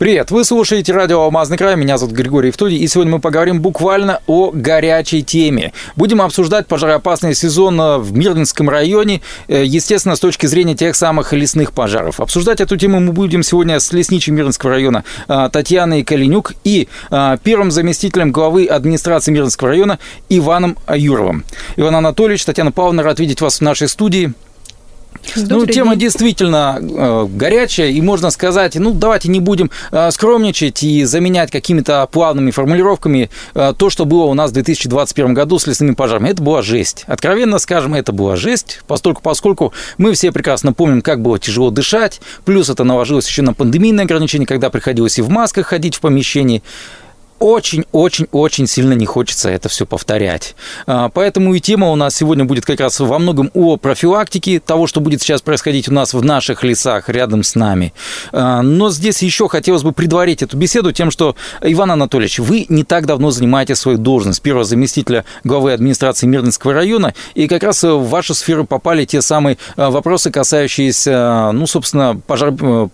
Привет, вы слушаете радио «Алмазный край», меня зовут Григорий Евтодий, и сегодня мы поговорим буквально о горячей теме. Будем обсуждать пожароопасный сезон в Мирнинском районе, э, естественно, с точки зрения тех самых лесных пожаров. Обсуждать эту тему мы будем сегодня с лесничей Мирнинского района э, Татьяной Калинюк и э, первым заместителем главы администрации Мирнинского района Иваном Юровым. Иван Анатольевич, Татьяна Павловна, рад видеть вас в нашей студии. Добрый ну, тема день. действительно э, горячая, и можно сказать, ну, давайте не будем э, скромничать и заменять какими-то плавными формулировками э, то, что было у нас в 2021 году с лесными пожарами. Это была жесть. Откровенно скажем, это была жесть, поскольку, поскольку мы все прекрасно помним, как было тяжело дышать, плюс это наложилось еще на пандемийные ограничения, когда приходилось и в масках ходить в помещении очень-очень-очень сильно не хочется это все повторять. А, поэтому и тема у нас сегодня будет как раз во многом о профилактике того, что будет сейчас происходить у нас в наших лесах рядом с нами. А, но здесь еще хотелось бы предварить эту беседу тем, что, Иван Анатольевич, вы не так давно занимаете свою должность первого заместителя главы администрации Мирнинского района, и как раз в вашу сферу попали те самые а, вопросы, касающиеся, ну, собственно, пожар,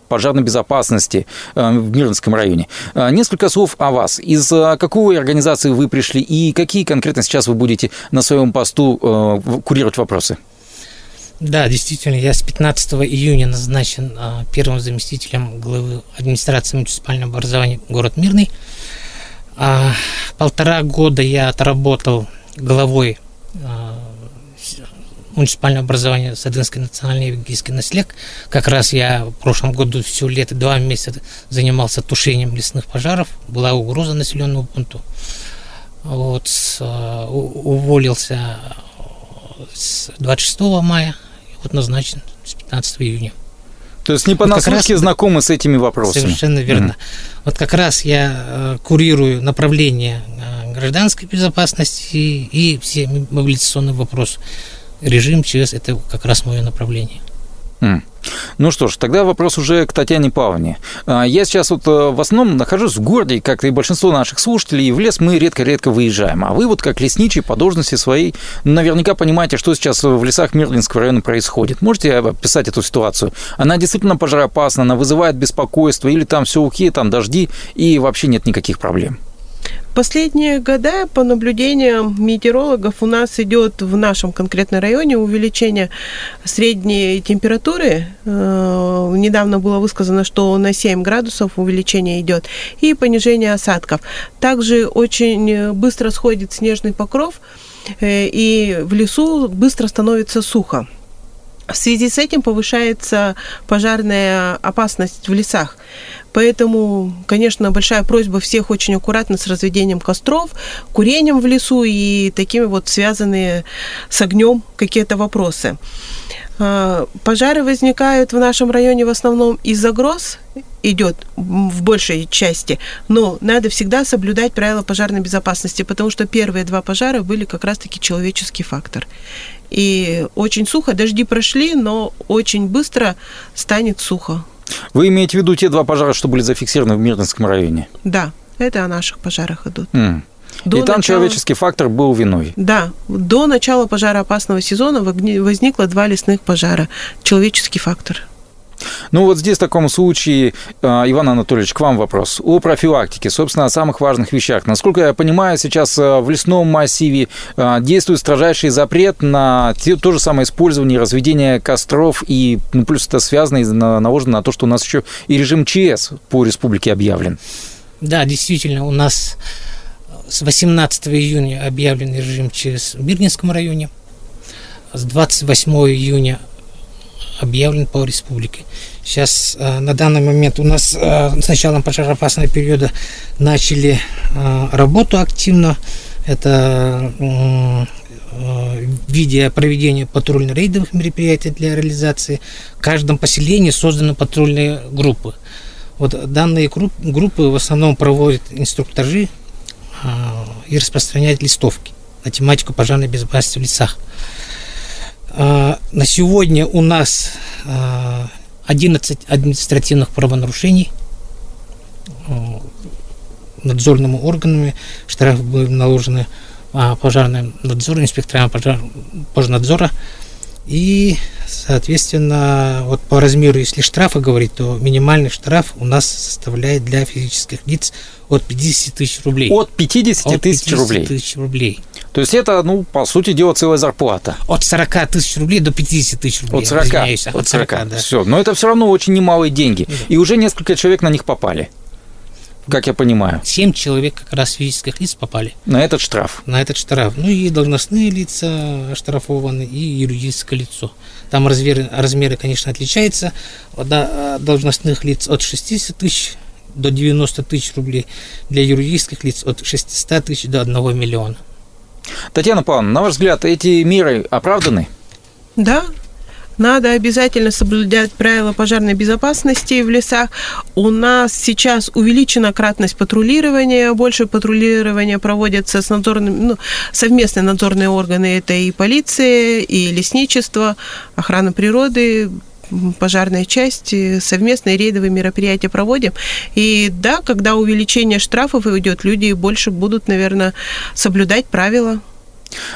пожарной безопасности в Мирнинском районе. Несколько слов о вас. И из э, какой организации вы пришли и какие конкретно сейчас вы будете на своем посту э, курировать вопросы? Да, действительно, я с 15 июня назначен э, первым заместителем главы администрации муниципального образования город Мирный. А, полтора года я отработал главой муниципального образования Садынской национальной евангельский наслег. Как раз я в прошлом году все лето, два месяца занимался тушением лесных пожаров. Была угроза населенному пункту. Вот, э, уволился с 26 мая, вот назначен с 15 июня. То есть не понаслышке вот знакомы с этими вопросами. Совершенно верно. Mm. Вот как раз я э, курирую направление э, гражданской безопасности и все мобилизационные вопросы режим ЧС – это как раз мое направление. Ну что ж, тогда вопрос уже к Татьяне Павловне. А, я сейчас вот э, в основном нахожусь в городе, как и большинство наших слушателей, и в лес мы редко-редко выезжаем. А вы вот как лесничий по должности своей наверняка понимаете, что сейчас в лесах Мирлинского района происходит. Можете описать эту ситуацию? Она действительно пожароопасна, она вызывает беспокойство, или там все окей, там дожди, и вообще нет никаких проблем? Последние года, по наблюдениям метеорологов, у нас идет в нашем конкретном районе увеличение средней температуры. Э, недавно было высказано, что на 7 градусов увеличение идет, и понижение осадков. Также очень быстро сходит снежный покров, э, и в лесу быстро становится сухо. В связи с этим повышается пожарная опасность в лесах. Поэтому, конечно, большая просьба всех очень аккуратно с разведением костров, курением в лесу и такими вот связанные с огнем какие-то вопросы. А, пожары возникают в нашем районе в основном из-за гроз, идет в большей части, но надо всегда соблюдать правила пожарной безопасности, потому что первые два пожара были как раз-таки человеческий фактор. И очень сухо, дожди прошли, но очень быстро станет сухо. Вы имеете в виду те два пожара, что были зафиксированы в Мирнинском районе? Да, это о наших пожарах идут. Mm. До и там начала... человеческий фактор был виной. Да, до начала пожароопасного сезона возникло два лесных пожара. Человеческий фактор. Ну вот здесь в таком случае, а, Иван Анатольевич, к вам вопрос о профилактике, собственно, о самых важных вещах. Насколько я понимаю, сейчас а, в лесном массиве а, действует строжайший запрет на то же самое использование, разведение костров, и ну, плюс это связано и наложено на то, что у нас еще и режим ЧС по республике объявлен. Да, действительно, у нас с 18 июня объявлен режим ЧС в районе, с 28 июня объявлен по республике. Сейчас э, на данный момент у нас э, с началом пожароопасного периода начали э, работу активно. Это в виде проведения патрульно-рейдовых мероприятий для реализации. В каждом поселении созданы патрульные группы. Вот данные группы в основном проводят инструктажи и распространяют листовки на тематику пожарной безопасности в лесах. А, на сегодня у нас 11 а, административных правонарушений. надзорными органами, штрафы были наложены пожарным надзором, инспекторам пожар, пожарнадзора. И, соответственно, вот по размеру, если штрафы говорить, то минимальный штраф у нас составляет для физических лиц от 50 тысяч рублей. От 50 тысяч рублей. тысяч рублей. То есть это, ну, по сути дела, целая зарплата. От 40 тысяч рублей до 50 тысяч рублей. От 40. извиняюсь. От 40. да. Все. Но это все равно очень немалые деньги. Да. И уже несколько человек на них попали. Как я понимаю. Семь человек как раз физических лиц попали На этот штраф. на этот штраф. Ну и должностные лица оштрафованы, и юридическое лицо. Там размеры, размеры конечно, отличаются. От а, должностных лиц от 60 тысяч до 90 тысяч рублей. Для юридических лиц от 600 тысяч до 1 миллиона. Татьяна Павловна, на ваш взгляд, эти меры оправданы? Да, надо обязательно соблюдать правила пожарной безопасности в лесах. У нас сейчас увеличена кратность патрулирования, больше патрулирования проводятся с надзорными, ну, совместные надзорные органы, это и полиция, и лесничество, охрана природы, м, пожарная часть, и совместные рейдовые мероприятия проводим. И да, когда увеличение штрафов идет, люди больше будут, наверное, соблюдать правила.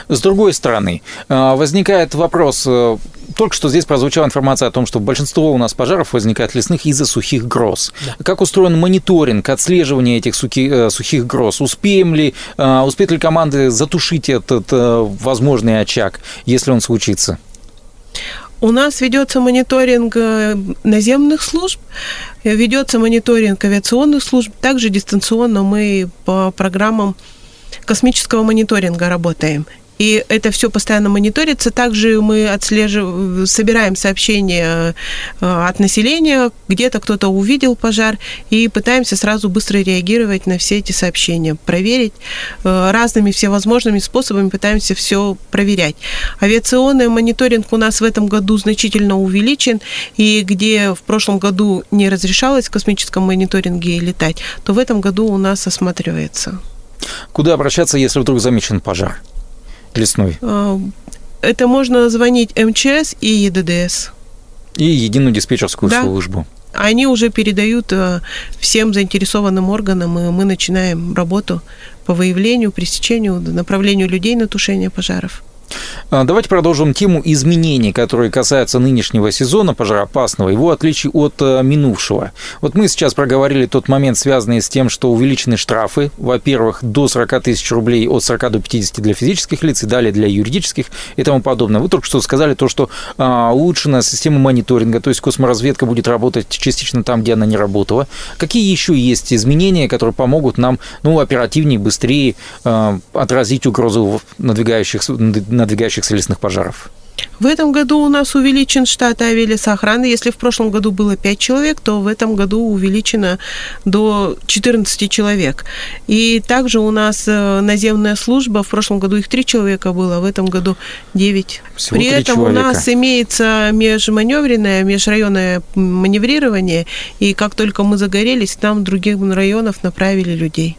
С другой стороны, э, возникает вопрос, э, только что здесь прозвучала информация о том, что большинство у нас пожаров возникает лесных из-за сухих гроз. Как устроен мониторинг, отслеживание этих суки- э, сухих гроз? Успеем ли, успеют ли команды затушить этот возможный очаг, если он случится? У нас ведется мониторинг наземных служб, ведется мониторинг авиационных служб. Также дистанционно мы по программам космического мониторинга работаем. И это все постоянно мониторится. Также мы отслеживаем, собираем сообщения э, от населения, где-то кто-то увидел пожар, и пытаемся сразу быстро реагировать на все эти сообщения, проверить э, разными всевозможными способами, пытаемся все проверять. Авиационный мониторинг у нас в этом году значительно увеличен, и где в прошлом году не разрешалось в космическом мониторинге летать, то в этом году у нас осматривается. Куда обращаться, если вдруг замечен пожар лесной? А, Это можно звонить МЧС и ЕДДС. И единую диспетчерскую Да. службу. Они уже передают э, всем заинтересованным органам, и мы начинаем работу по выявлению, пресечению, направлению людей на тушение пожаров. А, Давайте продолжим тему изменений, которые касаются нынешнего сезона пожароопасного, его отличий от э, минувшего. Вот мы сейчас проговорили тот момент, связанный с тем, что увеличены штрафы, во-первых, до 40 тысяч рублей, от 40 до 50 для физических лиц и далее для юридических и тому подобное. Вы только что сказали то, что а, улучшена система мониторинга, то есть косморазведка будет работать частично там, где она не работала. Какие еще есть изменения, которые помогут нам ну, оперативнее, быстрее а, отразить угрозу надвигающихся, надвигающихся лесных пожаров? В этом году у нас увеличен штат авиалесоохраны. Если в прошлом году было 5 человек, то в этом году увеличено до 14 человек. И также у нас э, наземная служба. В прошлом году их 3 человека было, а в этом году 9. Всего При этом человека. у нас имеется межманевренное, межрайонное маневрирование. И как только мы загорелись, в других районов направили людей.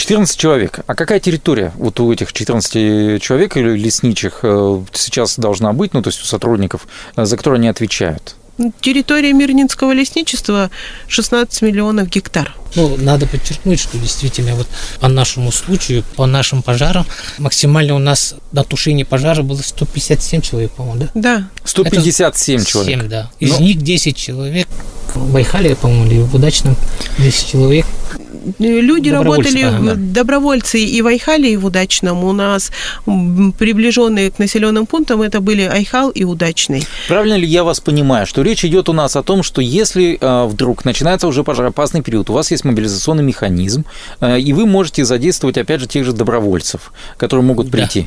14 человек. А какая территория вот у этих 14 человек или лесничих э, сейчас должна быть, ну, то есть у сотрудников, э, за которые они отвечают? Территория Мирнинского лесничества 16 миллионов гектар. Ну, надо подчеркнуть, что действительно вот по нашему случаю, по нашим пожарам, максимально у нас на тушении пожара было 157 человек, по-моему, да? Да, 157 человек. 7, да. Из Ну. них 10 человек в Байхале, по-моему, или в Удачном 10 человек. Люди Добровольцы, работали, ага. добровольцы и в Айхале, и в Удачном. У нас приближенные к населенным пунктам это были Айхал и Удачный. Правильно ли я вас понимаю, что речь идет у нас о том, что если э, вдруг начинается уже пожароопасный период, у вас есть мобилизационный механизм, э, и вы можете задействовать, опять же, тех же добровольцев, которые могут прийти. Да,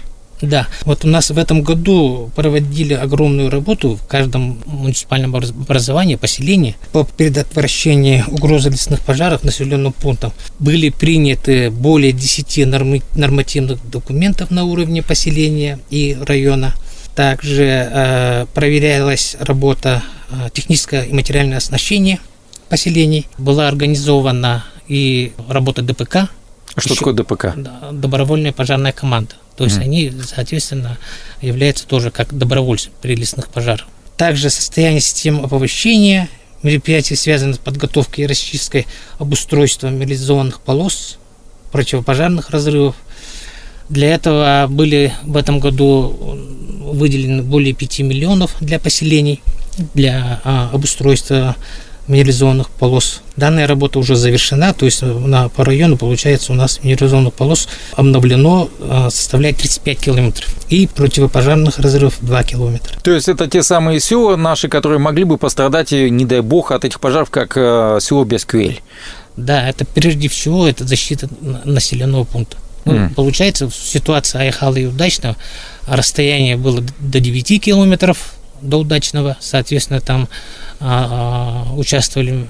вот у нас в этом году проводили огромную работу в каждом муниципальном образ- образовании, поселении по предотвращению угрозы лесных пожаров населенным пунктам. Были приняты более 10 норми- нормативных документов на уровне поселения и района. Также э, проверялась работа э, техническое и материальное оснащение поселений. Была организована и работа ДПК, А Что Ещё- такое ДПК? да, добровольная пожарная команда. То есть Мгм. они, соответственно, являются тоже как добровольцы при лесных пожарах. Также состояние системы оповещения, мероприятия, связанные с подготовкой и расчисткой обустройства мелизованных полос противопожарных разрывов. Для этого были в этом году выделены более 5 миллионов для поселений, для а, обустройства минерализованных полос. Данная работа уже завершена, то есть на, по району, получается, у нас минерализованных полос обновлено, а, составляет 35 километров. И противопожарных разрывов 2 километра. То есть это те самые села наши, которые могли бы пострадать, не дай бог, от этих пожаров, как э, село Бесквель. Да, это прежде всего это защита населенного пункта. Ну, mm. Получается, ситуация Айхала и удачного, расстояние было до 9 километров до удачного, соответственно, там а, а, участвовали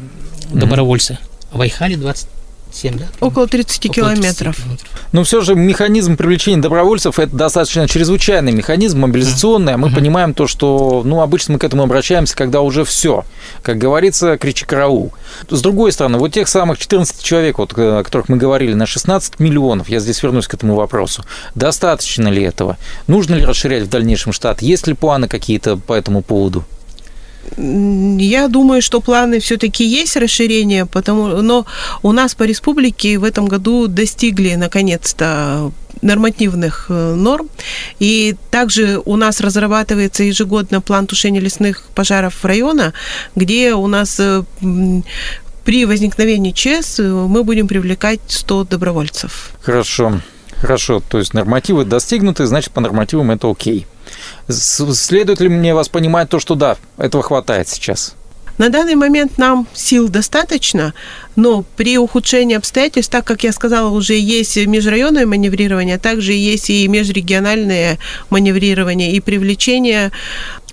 добровольцы. Mm. В Айхале 20 7, да? Около 30 Около километров. 30 километров. Но все же механизм привлечения добровольцев – это достаточно чрезвычайный механизм, мобилизационный. А мы uh-huh. понимаем то, что ну, обычно мы к этому обращаемся, когда уже все. Как говорится, кричи караул. С другой стороны, вот тех самых 14 человек, вот, о которых мы говорили, на 16 миллионов, я здесь вернусь к этому вопросу, достаточно ли этого? Нужно ли расширять в дальнейшем штат? Есть ли планы какие-то по этому поводу? Я думаю, что планы все-таки есть расширение, потому, но у нас по республике в этом году достигли наконец-то нормативных э, норм. И также у нас разрабатывается ежегодно план тушения лесных пожаров района, где у нас э, при возникновении ЧС э, мы будем привлекать 100 добровольцев. Хорошо. Хорошо, то есть нормативы достигнуты, значит, по нормативам это окей. Следует ли мне вас понимать то, что да, этого хватает сейчас? На данный момент нам сил достаточно, но при ухудшении обстоятельств, так как я сказала, уже есть межрайонное маневрирование, также есть и межрегиональное маневрирование и привлечение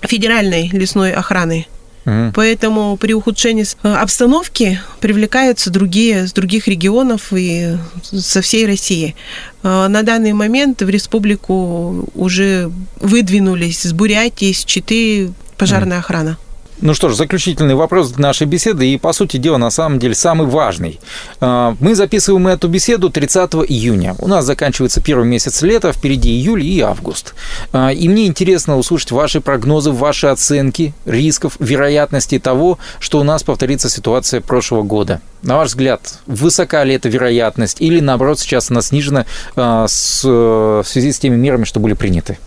федеральной лесной охраны. Угу. Поэтому при ухудшении э, обстановки привлекаются другие с других регионов и со всей России. Э, на данный момент в республику уже выдвинулись с Бурятии, с Читы пожарная угу. охрана. Ну что ж, заключительный вопрос нашей беседы и, по сути дела, на самом деле самый важный. А, мы записываем эту беседу 30 июня. У нас заканчивается первый месяц лета, впереди июль и август. А, и мне интересно услышать ваши прогнозы, ваши оценки рисков, вероятности того, что у нас повторится ситуация прошлого года. На ваш взгляд, высока ли эта вероятность или, наоборот, сейчас она снижена а, в связи с теми мерами, что были приняты?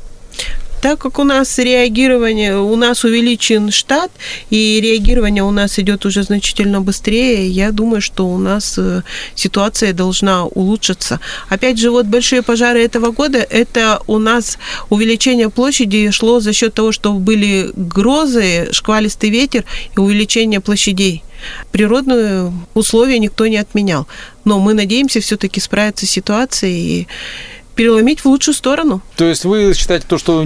Так как у нас реагирование, у нас увеличен штат, и реагирование у нас идет уже значительно быстрее, я думаю, что у нас э, ситуация должна улучшиться. Опять же, вот большие пожары этого года, это у нас увеличение площади шло за счет того, что были грозы, шквалистый ветер и увеличение площадей природные условия никто не отменял. Но мы надеемся все-таки справиться с ситуацией и переломить в лучшую сторону. То есть вы считаете то, что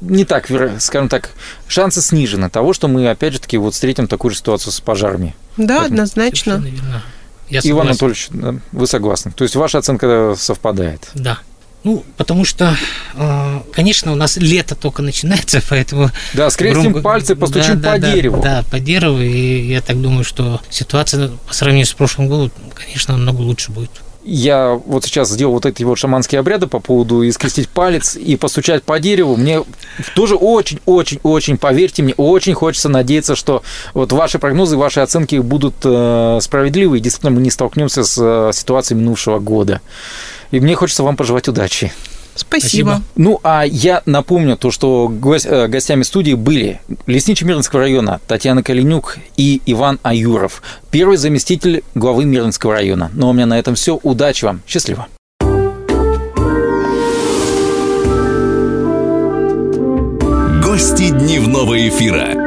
не так, скажем так, шансы снижены того, что мы, опять же таки, вот встретим такую же ситуацию с пожарами? Да, Поэтому... однозначно. Я Иван Анатольевич, вы согласны? То есть ваша оценка совпадает? Да. Ну, потому что, э, конечно, у нас лето только начинается, поэтому... Да, скрестим громко... пальцы, постучим да, по да, дереву. Да, по дереву, и я так думаю, что ситуация по сравнению с прошлым годом, конечно, намного лучше будет я вот сейчас сделал вот эти вот шаманские обряды по поводу искрестить палец и постучать по дереву. Мне тоже очень-очень-очень, поверьте мне, очень хочется надеяться, что вот ваши прогнозы, ваши оценки будут э, справедливы, и действительно мы не столкнемся с э, ситуацией минувшего года. И мне хочется вам пожелать удачи. Спасибо. Спасибо. Ну, а я напомню то, что э, гостями студии были лесничий Мирнинского района Татьяна Калинюк и Иван Аюров, первый заместитель главы Мирнинского района. Ну, а у меня на этом все. Удачи вам. Счастливо. Гости дневного эфира.